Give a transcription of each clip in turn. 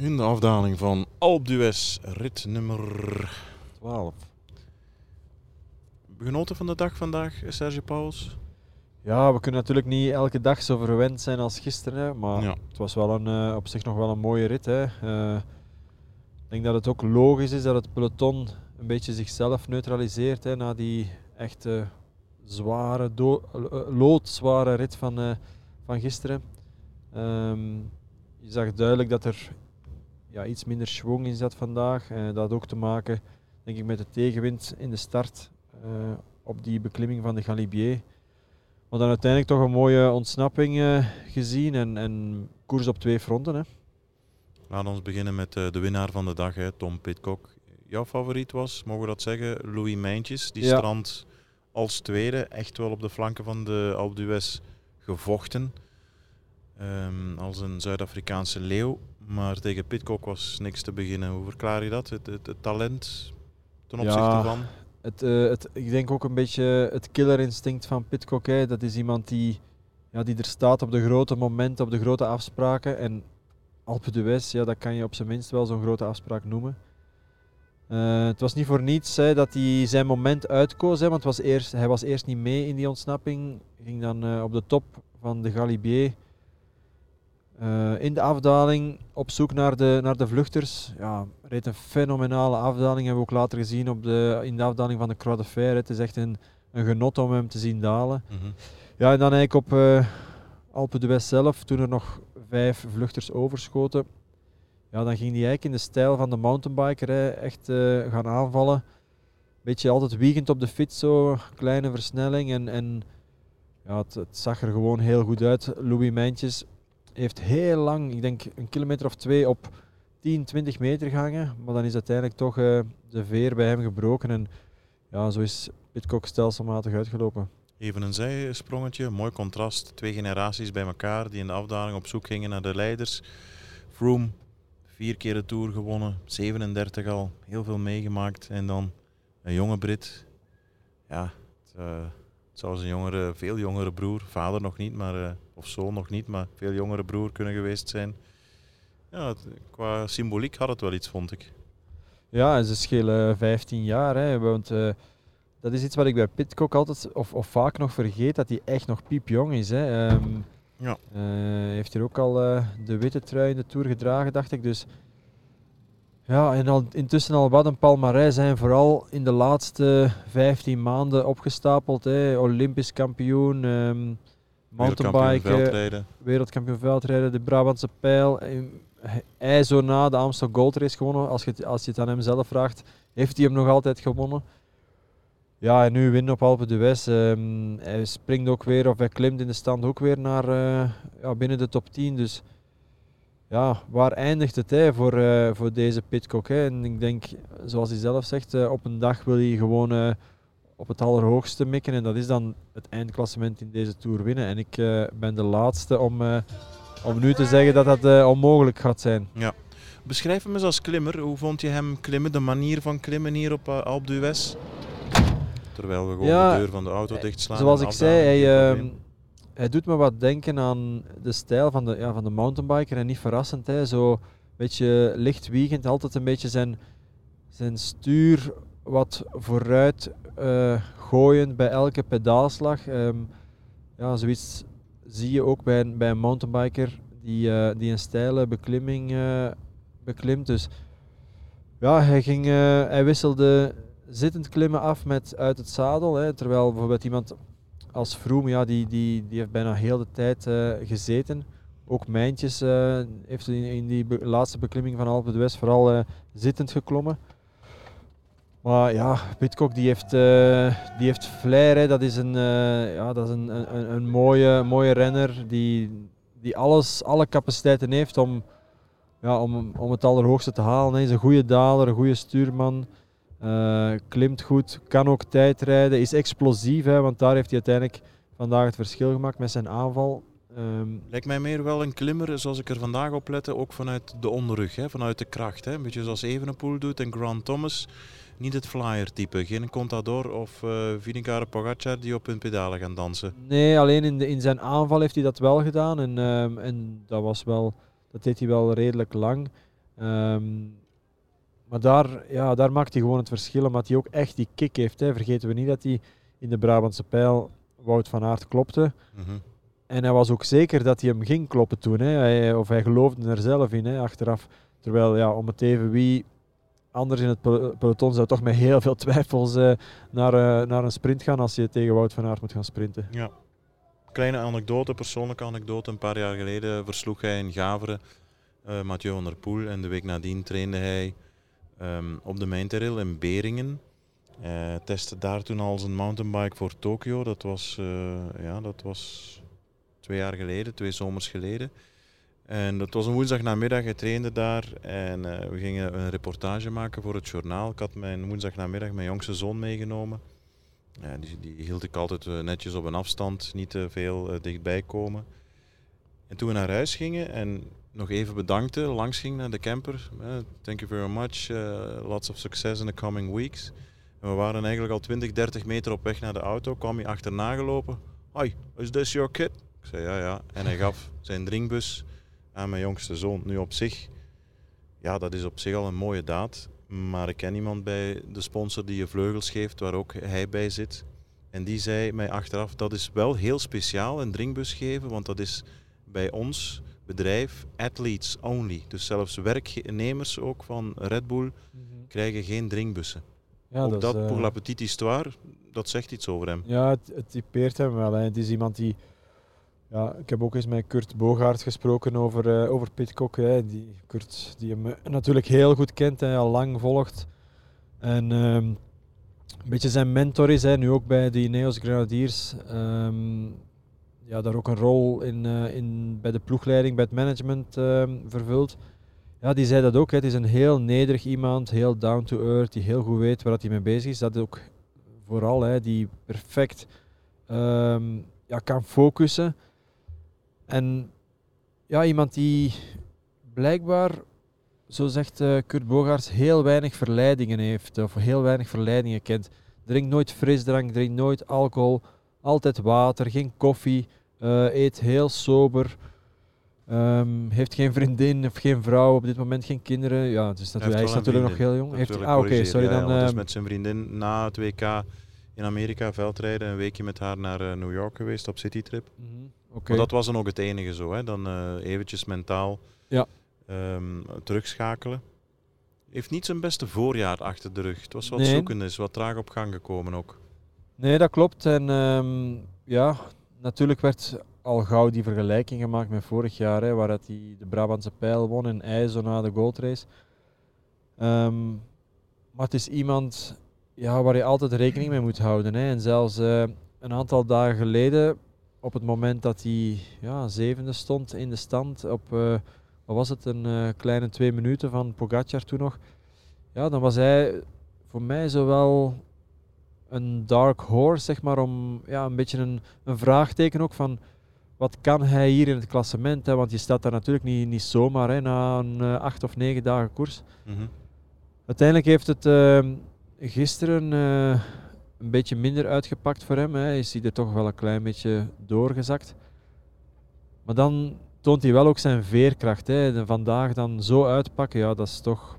In de afdaling van d'Huez, rit nummer 12. Genoten van de dag vandaag, Sergio Pauwels? Ja, we kunnen natuurlijk niet elke dag zo verwend zijn als gisteren, maar Ja. het was wel een, eh, op zich nog wel een mooie rit. Hè. Eh, ik denk dat het ook logisch is dat het peloton een beetje zichzelf neutraliseert hè, na die echt eh, zware, loodzware rit van, van gisteren. Ehm, je zag duidelijk dat er ja, iets minder schwung in zat vandaag. Eh, dat had ook te maken denk ik, met de tegenwind in de start eh, op die beklimming van de Galibier. Maar dan uiteindelijk toch een mooie ontsnapping eh, gezien en, en koers op twee fronten. Hè. Laten we beginnen met de winnaar van de dag, hè, Tom Pitcock. Jouw favoriet was, mogen we dat zeggen, Louis Mijntjes. Die Ja. strand als tweede, echt wel op de flanken van de Alpe d'Huez gevochten. Ehm, als een Zuid-Afrikaanse leeuw. Maar tegen Pitcock was niks te beginnen. Hoe verklaar je dat? Het, het, het talent ten Ja. opzichte van? Het, eh, het, ik denk ook een beetje het killerinstinct van Pitcock. Hè. Dat is iemand die, ja, die er staat op de grote momenten, op de grote afspraken. En Alpe d'Huez, ja, dat kan je op zijn minst wel zo'n grote afspraak noemen. Eh, het was niet voor niets hè, dat hij zijn moment uitkoos. Hè, want het was eerst, hij was eerst niet mee in die ontsnapping. Ging dan eh, op de top van de Galibier. Eh, in de afdaling op zoek naar de, naar de vluchters. Ja, reed een fenomenale afdaling. Hebben we ook later gezien op de, in de afdaling van de Croix de Fer. Het is echt een, een genot om hem te zien dalen. Mhm. Ja, en dan eigenlijk op eh Alpe d'Huez zelf, toen er nog vijf vluchters overschoten. Ja, dan ging hij eigenlijk in de stijl van de mountainbiker hè, echt eh, gaan aanvallen. Beetje altijd wiegend op de fiets, zo kleine versnelling. En, en ja, het, het zag er gewoon heel goed uit. Louis Mijntjes heeft heel lang, ik denk een kilometer of twee, op 10, 20 meter gehangen. Maar dan is uiteindelijk toch eh, de veer bij hem gebroken. En ja, zo is Pitcock stelselmatig uitgelopen. Even een zijsprongetje, mooi contrast. Twee generaties bij elkaar die in de afdaling op zoek gingen naar de leiders. Froome, vier keer de Tour gewonnen, 37 al, heel veel meegemaakt. En dan een jonge Brit. Ja, het, het zou zijn jongere, veel jongere broer, vader nog niet, maar, eh, of zoon nog niet, maar veel jongere broer kunnen geweest zijn. Ja, het- qua symboliek had het wel iets, vond ik. Ja, en ze schelen 15 jaar. Hè, want eh, dat is iets wat ik bij Pitcock altijd of, of vaak nog vergeet, dat hij echt nog piepjong is. Hè. Ehm, Ja. eh, heeft hier ook al de witte trui in de Tour gedragen, dacht ik. Dus ja, en al, intussen al wat een palmarès zijn, vooral in de laatste 15 maanden opgestapeld. Hè. Olympisch kampioen, Wereldkampioen mountainbiken, veldrijden. wereldkampioen veldrijden, de Brabantse pijl. eh, Hij zo na de Amstel Gold Race gewonnen. Als je, het, als je het aan hem zelf vraagt, heeft hij hem nog altijd gewonnen. Ja, en nu winnen op Alpe d'Huez. Ehm hij springt ook weer, of hij klimt in de stand ook weer naar eh, ja, binnen de top 10. Dus ja, waar eindigt het hè, voor, eh, voor deze Pitcock? Hè? En ik denk, zoals hij zelf zegt, eh, op een dag wil hij gewoon eh, op het allerhoogste mikken. En dat is dan het eindklassement in deze Tour winnen. En ik eh, ben de laatste om, eh, om nu te zeggen dat dat eh, onmogelijk gaat zijn. Beschrijf hem eens als klimmer. Hoe vond je hem klimmen, de manier van klimmen hier op uh, Alpe d'Huez? Terwijl we gewoon Ja, de deur van de auto dichtslaan. Zoals ik zei, hij, hij doet me wat denken aan de stijl van de, ja, van de mountainbiker. En niet verrassend, hè. zo een beetje lichtwiegend. Altijd een beetje zijn, zijn stuur wat vooruit eh gooien bij elke pedaalslag. Ehm, ja, zoiets zie je ook bij een, bij een mountainbiker die, eh, die een steile beklimming eh, beklimt. Dus ja, hij, ging, hij wisselde zittend klimmen af met uit het zadel. Hè, terwijl bijvoorbeeld iemand als Froome, ja, die, die, die heeft bijna heel de tijd eh, gezeten. Ook Mijntjes eh, heeft in, in die laatste beklimming van Alpe d'Huez vooral eh, zittend geklommen. Maar ja, Pitcock die heeft, die heeft flair. Dat is een, ja, dat is een, een, een mooie, mooie renner die, die alles, alle capaciteiten heeft om, ja, om, om het allerhoogste te halen. Hij is een goede daler, een goede stuurman. Eh, klimt goed, kan ook tijdrijden, is explosief. Hè, want daar heeft hij uiteindelijk vandaag het verschil gemaakt met zijn aanval. Ehm, Lijkt mij meer wel een klimmer, zoals ik er vandaag op lette, ook vanuit de onderrug, hè, vanuit de kracht. Hè. Een beetje zoals Evenepoel doet en Grant Thomas. Niet het flyer-type, geen Contador of eh Vingegaard Pogacar die op hun pedalen gaan dansen. Nee, alleen in, de, in zijn aanval heeft hij dat wel gedaan. En, ehm, en dat, was wel, dat deed hij wel redelijk lang. Ehm, maar daar, ja, daar maakt hij gewoon het verschil, omdat hij ook echt die kick heeft. Hè. Vergeten we niet dat hij in de Brabantse pijl Wout van Aert klopte. Mhm. En hij was ook zeker dat hij hem ging kloppen toen. Hè. Hij, of hij geloofde er zelf in, hè, achteraf. Terwijl, ja, om het even wie anders in het pel- peloton zou toch met heel veel twijfels eh, naar, eh, naar een sprint gaan als je tegen Wout van Aert moet gaan sprinten. Ja. Kleine anekdote, persoonlijke anekdote. Een paar jaar geleden versloeg hij in Gaveren eh Mathieu van der Poel. En de week nadien trainde hij ehm, op de Mijnterrail in Beringen. Hij testte daar toen al zijn mountainbike voor Tokio. Dat was, eh, ja, dat was twee jaar geleden, twee zomers geleden. En dat was een woensdagnamiddag, hij trainde daar en eh, we gingen een reportage maken voor het journaal. Ik had mijn woensdagnamiddag mijn jongste zoon meegenomen. Ja, die, die hield ik altijd netjes op een afstand, niet te veel dichtbij komen. En toen we naar huis gingen en nog even bedankte, langs ging naar de camper. thank you very much, eh, lots of success in the coming weeks. We waren eigenlijk al 20, 30 meter op weg naar de auto, kwam hij achterna gelopen. Hi, is this your kid? Ik zei ja, ja. En hij gaf zijn drinkbus aan mijn jongste zoon. Nu op zich, ja, dat is op zich al een mooie daad. Maar ik ken iemand bij de sponsor die je vleugels geeft, waar ook hij bij zit. En die zei mij achteraf, dat is wel heel speciaal, een drinkbus geven, want dat is bij ons bedrijf athletes only. Dus zelfs werknemers ook van Red Bull krijgen geen drinkbussen. Ja, ook dat, dat, eh, pour la petite histoire, dat zegt iets over hem. Ja, het, het typeert hem wel. Hè. Het is iemand die... Ja, ik heb ook eens met Kurt Bogaert gesproken over, eh, over Pitcock. Hè. Die, Kurt die hem eh, natuurlijk heel goed kent en al lang volgt. En ehm, een beetje zijn mentor is, hè, nu ook bij de Ineos Grenadiers. Ehm, ja, daar ook een rol in, eh, in, bij de ploegleiding, bij het management ehm, vervult. Ja, die zei dat ook. Hè. Het is een heel nederig iemand, heel down to earth, die heel goed weet waar hij mee bezig is. Dat is ook vooral, hè, die perfect ehm, ja, kan focussen. En ja, iemand die blijkbaar, zo zegt eh, Kurt Bogaerts, heel weinig verleidingen heeft. Of heel weinig verleidingen kent. Drink nooit frisdrank, drink nooit alcohol. Altijd water, geen koffie. Eh, eet heel sober. ehm, heeft geen vriendin of geen vrouw, op dit moment geen kinderen. Ja, dus Hij natu- hij, is natuurlijk nog heel jong. Heeft, ah, oké, sorry. Ja, dan, is ehm, met zijn vriendin na het WK in Amerika veldrijden, een weekje met haar naar eh, New York geweest op citytrip. oké. Maar dat was dan ook het enige zo. Hè. Dan eh, eventjes mentaal Ja. ehm, terugschakelen. Heeft niet zijn beste voorjaar achter de rug. Het was wat Nee. zoekend, is wat traag op gang gekomen ook. Nee, dat klopt. En ja, natuurlijk werd al gauw die vergelijking gemaakt met vorig jaar, hè, waar hij de Brabantse pijl won in IJzo na de goldrace. Ehm, maar het is iemand ja, waar je altijd rekening mee moet houden. Hè. En zelfs eh, een aantal dagen geleden, op het moment dat hij ja, zevende stond in de stand, op eh, wat was het, een eh, kleine twee minuten van Pogacar toen nog, ja, dan was hij voor mij zowel een dark horse, zeg maar, om ja, een beetje een, een vraagteken ook van wat kan hij hier in het klassement, hè? want je staat daar natuurlijk niet, niet zomaar hè, na een eh, acht of negen dagen koers. Mhm. Uiteindelijk heeft het ehm, gisteren eh, een beetje minder uitgepakt voor hem. Hè. Is hij er toch wel een klein beetje doorgezakt. Maar dan toont hij wel ook zijn veerkracht. Hè. De vandaag dan zo uitpakken, ja, dat is toch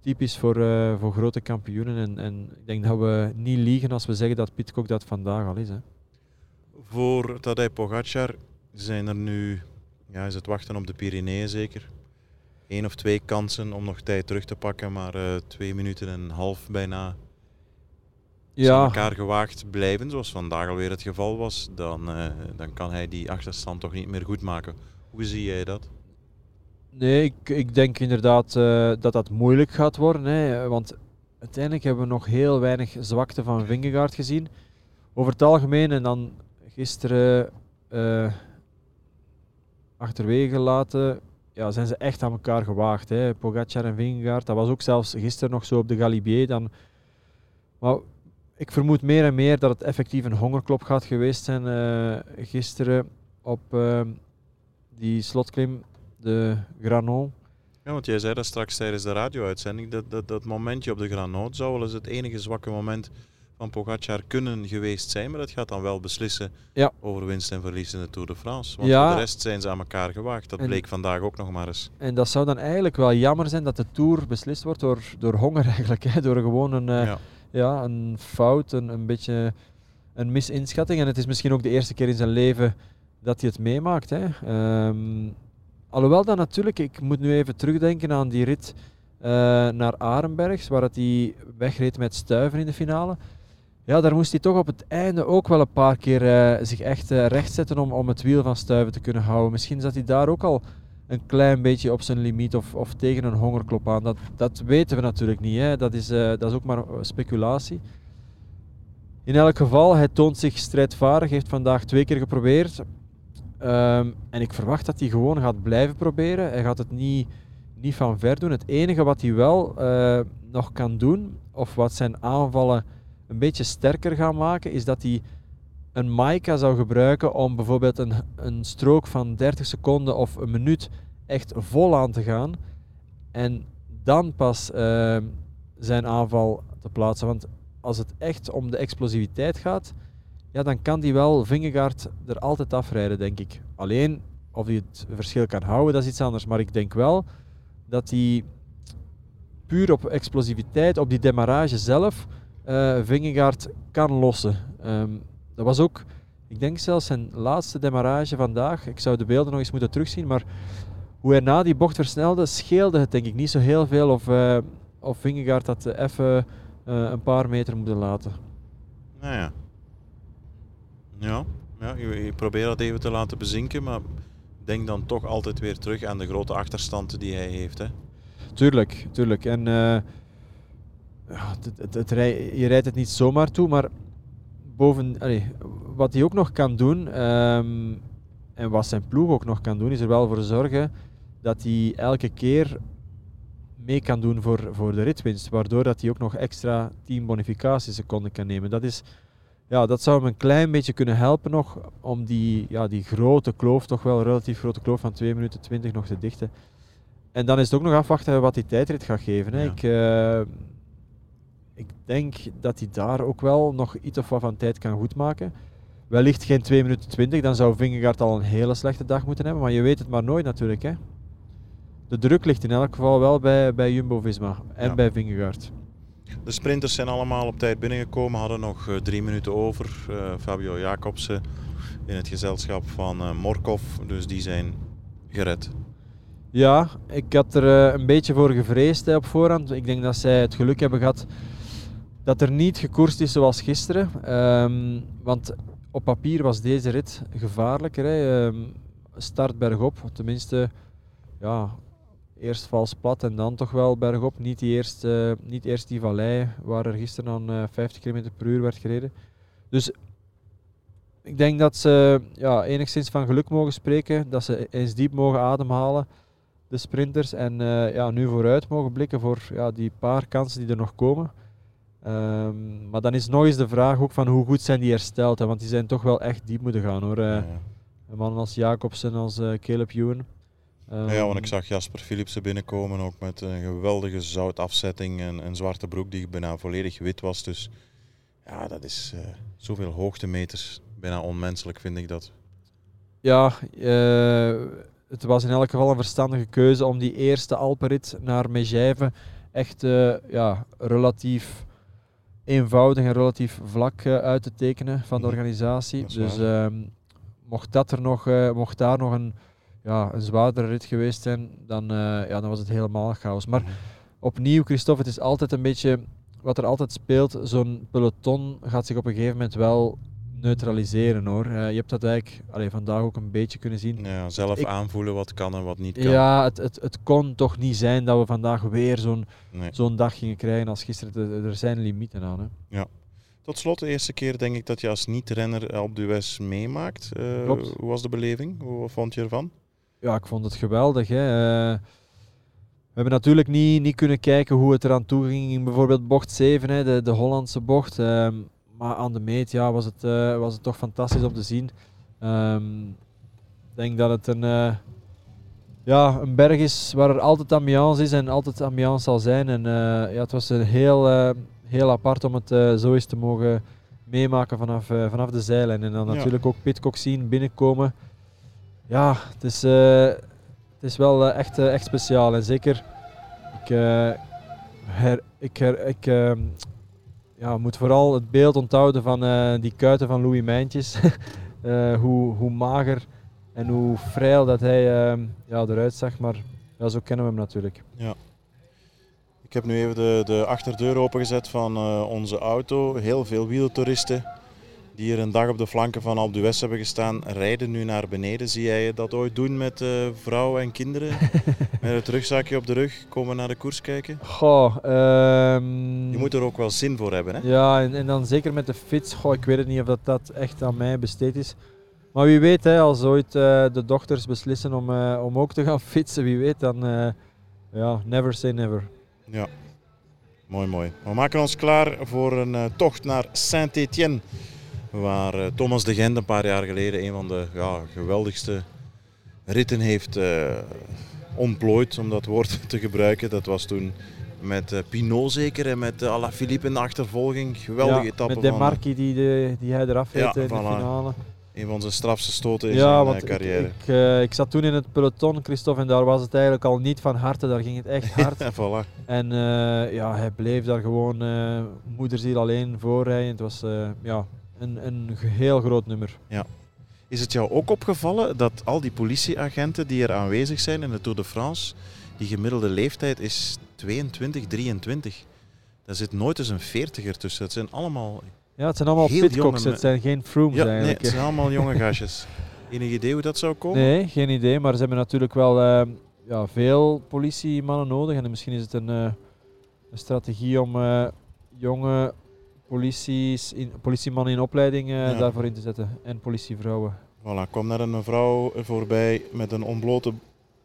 typisch voor, eh, voor grote kampioenen. En, en ik denk dat we niet liegen als we zeggen dat Pitcock dat vandaag al is. Hè. Voor Tadej Pogacar zijn er nu, ja, is het wachten op de Pyreneeën zeker. Eén of twee kansen om nog tijd terug te pakken, maar eh, twee minuten en een half bijna ze elkaar gewaagd blijven, zoals vandaag alweer het geval was, dan, eh, dan kan hij die achterstand toch niet meer goed maken. Hoe zie jij dat? Nee, ik, denk inderdaad eh, dat dat moeilijk gaat worden. Hè, want uiteindelijk hebben we nog heel weinig zwakte van Vingegaard gezien. Over het algemeen en dan gisteren eh, achterwege gelaten, ja, zijn ze echt aan elkaar gewaagd. Hè. Pogacar en Vingegaard, dat was ook zelfs gisteren nog zo op de Galibier. Dan. Maar ik vermoed meer en meer dat het effectief een hongerklop gaat geweest zijn eh, gisteren op die slotklim de Granon. Ja, want jij zei dat straks tijdens de radio-uitzending, dat, dat, dat momentje op de Granoot zou wel eens het enige zwakke moment van Pogacar kunnen geweest zijn, maar dat gaat dan wel beslissen Ja. over winst en verlies in de Tour de France. Want Ja. voor de rest zijn ze aan elkaar gewaagd. Dat En- bleek vandaag ook nog maar eens. En dat zou dan eigenlijk wel jammer zijn dat de Tour beslist wordt door, door honger eigenlijk. Hè? Door gewoon een, eh, ja. ja, een fout, een, een beetje een misinschatting. En het is misschien ook de eerste keer in zijn leven dat hij het meemaakt. Hè. Ehm, alhoewel dan natuurlijk, ik moet nu even terugdenken aan die rit eh, naar Arenbergs, waar hij wegreed met stuiven in de finale. Ja, daar moest hij toch op het einde ook wel een paar keer eh, zich echt eh, rechtzetten om, om het wiel van stuiven te kunnen houden. Misschien zat hij daar ook al een klein beetje op zijn limiet of, of tegen een hongerklop aan. Dat, dat weten we natuurlijk niet. Hè. Dat, is, dat is ook maar speculatie. In elk geval, hij toont zich strijdvaardig. heeft vandaag twee keer geprobeerd. Ehm, en ik verwacht dat hij gewoon gaat blijven proberen. Hij gaat het niet, niet van ver doen. Het enige wat hij wel eh, nog kan doen, of wat zijn aanvallen een beetje sterker gaan maken, is dat hij een Maika zou gebruiken om bijvoorbeeld een, een strook van 30 seconden of een minuut echt vol aan te gaan. En dan pas eh, zijn aanval te plaatsen. Want als het echt om de explosiviteit gaat, ja, dan kan die wel Vingegaard er altijd afrijden, denk ik. Alleen, of hij het verschil kan houden, dat is iets anders. Maar ik denk wel dat hij puur op explosiviteit, op die demarrage zelf, eh Vingegaard kan lossen. Ehm, dat was ook, ik denk zelfs zijn laatste demarrage vandaag. Ik zou de beelden nog eens moeten terugzien, maar hoe hij na die bocht versnelde, scheelde het denk ik niet zo heel veel of, eh of Vingegaard dat even eh, een paar meter moeten laten. Nou ja. Ja, ja je, je probeert dat even te laten bezinken, maar denk dan toch altijd weer terug aan de grote achterstand die hij heeft. Hè? Tuurlijk, tuurlijk. En ja, het, het, je rijdt het niet zomaar toe, maar boven, wat hij ook nog kan doen, ehm, en wat zijn ploeg ook nog kan doen, is er wel voor zorgen dat hij elke keer mee kan doen voor, voor de ritwinst, waardoor dat hij ook nog extra 10 bonificatieseconden kan nemen. Dat, is, ja, dat zou hem een klein beetje kunnen helpen nog om die, ja, die grote kloof, toch wel relatief grote kloof van 2 minuten 20 nog te dichten. En dan is het ook nog afwachten wat die tijdrit gaat geven. Hè. Ja. Ik, eh, ik denk dat hij daar ook wel nog iets of wat van tijd kan goedmaken. Wellicht geen 2 minuten 20, dan zou Vingegaard al een hele slechte dag moeten hebben. Maar je weet het maar nooit natuurlijk. Hè. De druk ligt in elk geval wel bij, bij Jumbo-Visma en Ja. bij Vingegaard. De sprinters zijn allemaal op tijd binnengekomen, hadden nog eh, drie minuten over. Eh, Fabio Jacobsen in het gezelschap van eh, Morkov, dus die zijn gered. Ja, ik had er een beetje voor gevreesd hè, op voorhand. Ik denk dat zij het geluk hebben gehad dat er niet gekoerst is zoals gisteren. Ehm, want op papier was deze rit gevaarlijker. Hè. Ehm, start bergop, tenminste, ja, eerst vals plat en dan toch wel bergop. Niet, die eerst, niet eerst die vallei waar er gisteren aan eh, 50 km per uur werd gereden. Dus ik denk dat ze ja, enigszins van geluk mogen spreken, dat ze eens diep mogen ademhalen de sprinters. En eh, ja, nu vooruit mogen blikken voor ja, die paar kansen die er nog komen. Ehm, maar dan is nog eens de vraag ook van hoe goed zijn die hersteld. Hè? Want die zijn toch wel echt diep moeten gaan hoor. Eh, Ja. Een man als Jacobsen, als eh, Caleb Ewan. Ehm, ja, want ik zag Jasper Philipsen binnenkomen, ook met een geweldige zoutafzetting en een zwarte broek die bijna volledig wit was. Dus ja, dat is eh, zoveel hoogtemeters. Bijna onmenselijk vind ik dat. Ja, eh, het was in elk geval een verstandige keuze om die eerste Alperit naar Megève echt eh, ja, relatief eenvoudig en relatief vlak uit te tekenen van de Mhm. organisatie. Dus ehm, mocht, dat er nog, mocht daar nog een, ja, een zwaardere rit geweest zijn, dan, eh, ja, dan was het helemaal chaos. Maar opnieuw, Christophe, het is altijd een beetje wat er altijd speelt. Zo'n peloton gaat zich op een gegeven moment wel neutraliseren hoor. Eh, je hebt dat eigenlijk allee, vandaag ook een beetje kunnen zien. ja, zelf Ik- aanvoelen wat kan en wat niet kan. Ja, het, het, het kon toch niet zijn dat we vandaag weer zo'n Nee. zo'n dag gingen krijgen als gisteren. Er zijn limieten aan. Hè. Tot slot, de eerste keer denk ik dat je als niet-renner op de US meemaakt. Klopt. Hoe was de beleving? Hoe vond je ervan? Ja, ik vond het geweldig. Hè. Eh, we hebben natuurlijk niet, niet kunnen kijken hoe het eraan toe ging in bijvoorbeeld bocht 7, hè, de, de Hollandse bocht. Ehm, maar aan de meet ja, was, het, eh, was het toch fantastisch om te zien. Ehm, ik denk dat het een, eh, ja, een berg is waar er altijd ambiance is en altijd ambiance zal zijn. En ja, het was een heel, heel apart om het zo eens te mogen meemaken vanaf, vanaf de zijlijn. En dan Ja. natuurlijk ook Pitcock zien binnenkomen. Ja, het is, eh, het is wel eh, echt, eh, echt speciaal. En zeker, ik, her, ik, her, ik ehm, ja, moet vooral het beeld onthouden van die kuiten van Louis Mijntjes. Hoe, hoe mager en hoe frail dat hij ehm, ja, eruit zag. Maar ja, zo kennen we hem natuurlijk. Ik heb nu even de, de achterdeur opengezet van onze auto. Heel veel wielertoeristen die hier een dag op de flanken van Alpe d'Huez hebben gestaan, rijden nu naar beneden. Zie jij dat ooit doen met eh, vrouwen en kinderen? met het rugzakje op de rug, komen naar de koers kijken? Goh, ehm, Je moet er ook wel zin voor hebben, hè? Ja, en, en dan zeker met de fiets. Goh, ik weet het niet of dat, dat echt aan mij besteed is. Maar wie weet, hè, als ooit eh, de dochters beslissen om, eh, om ook te gaan fietsen, wie weet, dan ja, never say never. Ja, mooi, mooi. We maken ons klaar voor een tocht naar Saint-Étienne. Waar eh, Thomas de Gent een paar jaar geleden een van de ja, geweldigste ritten heeft eh, ontplooid, om dat woord te gebruiken. Dat was toen met eh, Pinot zeker en met uh, Alaphilippe in de achtervolging. Geweldige Ja, etappe met De Marchi die, de, die hij eraf Ja, reed in de finale. een van zijn strafste stoten in Ja, zijn want ik, carrière. ik, eh, ik zat toen in het peloton, Christophe, en daar was het eigenlijk al niet van harte. Daar ging het echt hard. En voilà. En ja, hij bleef daar gewoon moederziel alleen voor rijden. Het was ja, een, een heel groot nummer. Is het jou ook opgevallen dat al die politieagenten die er aanwezig zijn in de Tour de France, die gemiddelde leeftijd is 22, 23. Daar zit nooit eens een 40er tussen. Het zijn allemaal Ja, het zijn allemaal Heel pitcocks, jonge het zijn geen Froomes Ja, nee, het zijn allemaal jonge gastjes. Enig idee hoe dat zou komen? Nee, geen idee. Maar ze hebben natuurlijk wel eh, ja, veel politiemannen nodig. En misschien is het een, eh, een strategie om eh, jonge polities in, politiemannen in opleiding eh, Ja. daarvoor in te zetten. En politievrouwen. Voilà, kwam net een vrouw voorbij met een ontblote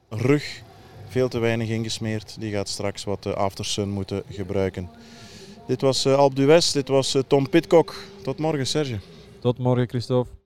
rug. Veel te weinig ingesmeerd. Die gaat straks wat eh, aftersun moeten gebruiken. Dit was eh Alpe d'Huez, dit was Tom Pitcock. Tot morgen, Serge. Tot morgen, Christophe.